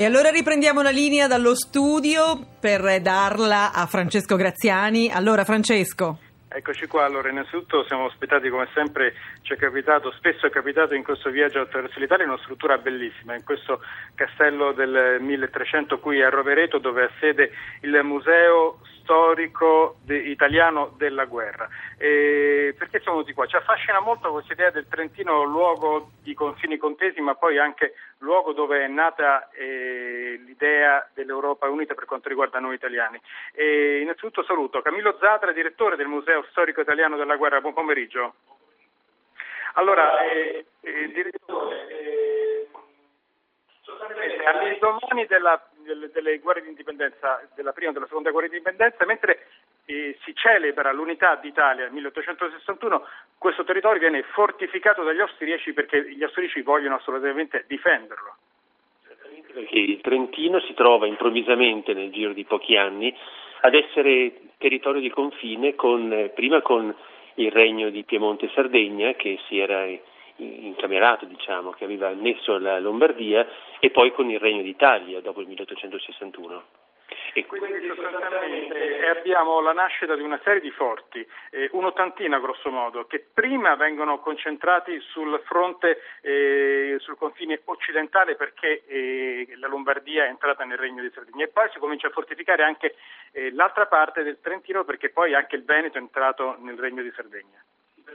E allora riprendiamo la linea dallo studio per darla a Francesco Graziani. Allora Francesco. Eccoci qua, allora innanzitutto siamo ospitati come sempre, ci è capitato, spesso è capitato in questo viaggio attraverso l'Italia in una struttura bellissima, in questo castello del 1300 qui a Rovereto dove ha sede il museo storico de- italiano della guerra. E perché siamo venuti qua? Ci affascina molto questa idea del Trentino luogo di confini contesi, ma poi anche luogo dove è nata eh, l'idea dell'Europa unita per quanto riguarda noi italiani. E innanzitutto saluto Camillo Zatra, direttore del Museo Storico Italiano della Guerra. Buon pomeriggio. Allora, eh, eh, direttore, eh, all'indomani della delle, delle guerre di indipendenza, della prima e della seconda guerra di indipendenza, mentre eh, si celebra l'unità d'Italia nel 1861, questo territorio viene fortificato dagli austriaci perché gli austriaci vogliono assolutamente difenderlo. Perché il Trentino si trova improvvisamente nel giro di pochi anni ad essere territorio di confine con, eh, prima con il regno di Piemonte e Sardegna che si era incamerato, diciamo, che aveva annesso la Lombardia e poi con il Regno d'Italia dopo il 1861. E quindi sostanzialmente abbiamo la nascita di una serie di forti, eh, un'ottantina grosso modo, che prima vengono concentrati sul fronte, eh, sul confine occidentale perché eh, la Lombardia è entrata nel Regno di Sardegna e poi si comincia a fortificare anche eh, l'altra parte del Trentino perché poi anche il Veneto è entrato nel Regno di Sardegna.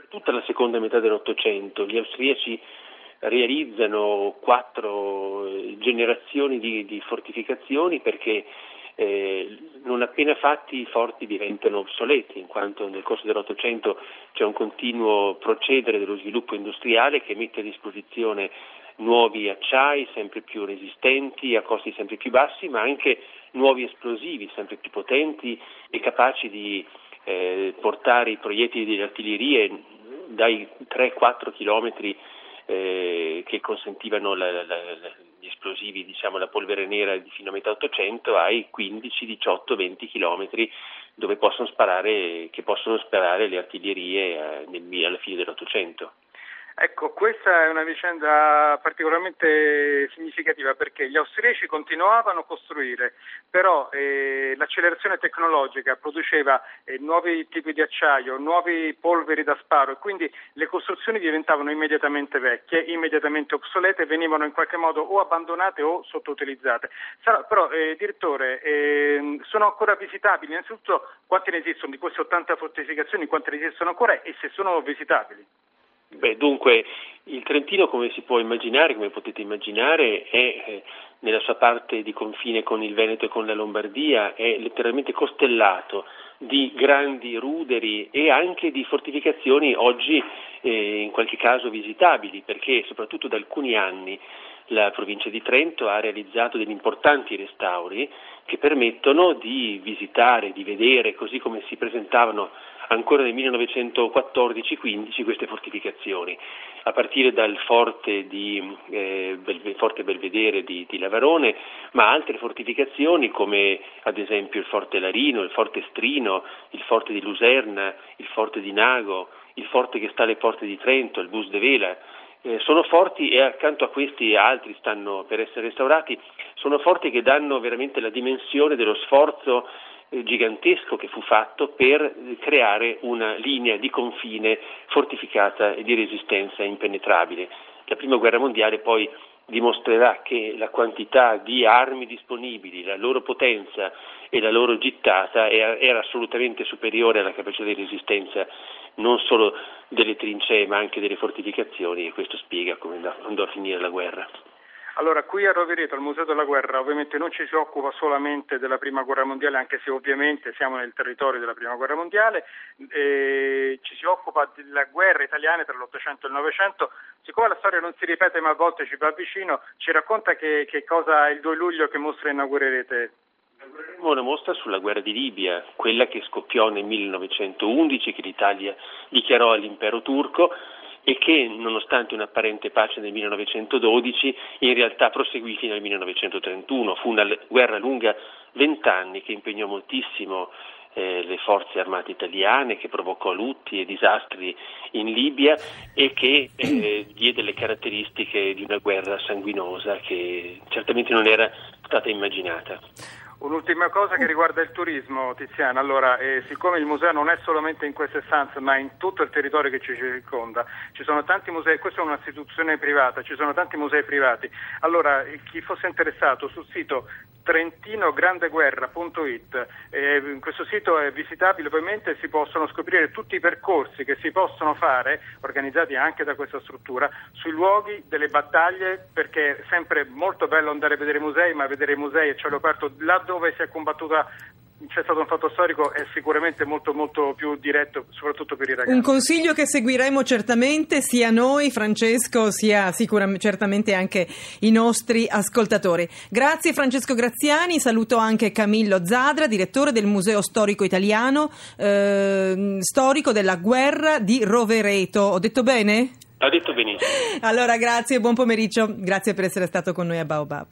Tutta la seconda metà dell'Ottocento gli austriaci realizzano quattro eh, generazioni di, di fortificazioni perché non appena fatti i forti diventano obsoleti, in quanto nel corso dell'Ottocento c'è un continuo procedere dello sviluppo industriale che mette a disposizione nuovi acciai sempre più resistenti a costi sempre più bassi, ma anche nuovi esplosivi sempre più potenti e capaci di eh, portare i proiettili delle artiglierie dai 3-4 chilometri eh, che consentivano la, la, la, gli esplosivi, diciamo la polvere nera di fino a metà 800 ai 15, 18, 20 chilometri dove possono sparare, che possono sparare le artiglierie eh, nel, alla fine dell'Ottocento. Ecco, questa è una vicenda particolarmente significativa perché gli austriaci continuavano a costruire, però eh, l'accelerazione tecnologica produceva eh, nuovi tipi di acciaio, nuovi polveri da sparo e quindi le costruzioni diventavano immediatamente vecchie, immediatamente obsolete e venivano in qualche modo o abbandonate o sottoutilizzate. Sarà, però, eh, direttore, ehm, sono ancora visitabili? Innanzitutto, quante ne esistono di queste 80 fortificazioni, quante ne esistono ancora e se sono visitabili? Beh, dunque, il Trentino, come si può immaginare, come potete immaginare, è eh, nella sua parte di confine con il Veneto e con la Lombardia, è letteralmente costellato di grandi ruderi e anche di fortificazioni oggi eh, in qualche caso visitabili, perché soprattutto da alcuni anni la provincia di Trento ha realizzato degli importanti restauri che permettono di visitare, di vedere, così come si presentavano ancora nel 1914-15 queste fortificazioni, a partire dal forte, di, eh, forte Belvedere di, di, Lavarone, ma altre fortificazioni come ad esempio il forte Larino, il forte Strino, il forte di Luserna, il forte di Nago, il forte che sta alle porte di Trento, il Bus de Vela, eh, sono forti e accanto a questi altri stanno per essere restaurati, sono forti che danno veramente la dimensione dello sforzo gigantesco che fu fatto per creare una linea di confine fortificata e di resistenza impenetrabile. La prima guerra mondiale poi dimostrerà che la quantità di armi disponibili, la loro potenza e la loro gittata era, assolutamente superiore alla capacità di resistenza non solo delle trincee ma anche delle fortificazioni e questo spiega come andò a finire la guerra. Allora, qui a Rovereto, al Museo della Guerra, ovviamente non ci si occupa solamente della Prima Guerra Mondiale, anche se ovviamente siamo nel territorio della Prima Guerra Mondiale, eh, ci si occupa della guerra italiana tra l'Ottocento e il Novecento. Siccome la storia non si ripete ma a volte ci va vicino, ci racconta che, che cosa il 2 luglio che mostra inaugurerete? Inaugureremo una mostra sulla guerra di Libia, quella che scoppiò nel 1911, che l'Italia dichiarò all'impero turco e che, nonostante un'apparente pace nel 1912, in realtà proseguì fino al 1931. Fu una guerra lunga vent'anni che impegnò moltissimo eh, le forze armate italiane, che provocò lutti e disastri in Libia e che eh, diede le caratteristiche di una guerra sanguinosa che certamente non era stata immaginata. Un'ultima cosa che riguarda il turismo, Tiziana. Allora, eh, siccome il museo non è solamente in queste stanze, ma in tutto il territorio che ci circonda, ci sono tanti musei, questa è un'istituzione privata, ci sono tanti musei privati. Allora, chi fosse interessato sul sito trentinograndeguerra.it, eh, questo sito è visitabile, ovviamente si possono scoprire tutti i percorsi che si possono fare, organizzati anche da questa struttura, sui luoghi delle battaglie, perché è sempre molto bello andare a vedere i musei, ma vedere i musei a cielo aperto là dove si è combattuta c'è stato un fatto storico è sicuramente molto molto più diretto soprattutto per i ragazzi. Un consiglio che seguiremo certamente sia noi Francesco sia certamente anche i nostri ascoltatori. Grazie Francesco Graziani, saluto anche Camillo Zadra, direttore del Museo Storico Italiano, eh, storico della guerra di Rovereto. Ho detto bene? Ha detto benissimo. Allora grazie, buon pomeriggio, grazie per essere stato con noi a Baobab.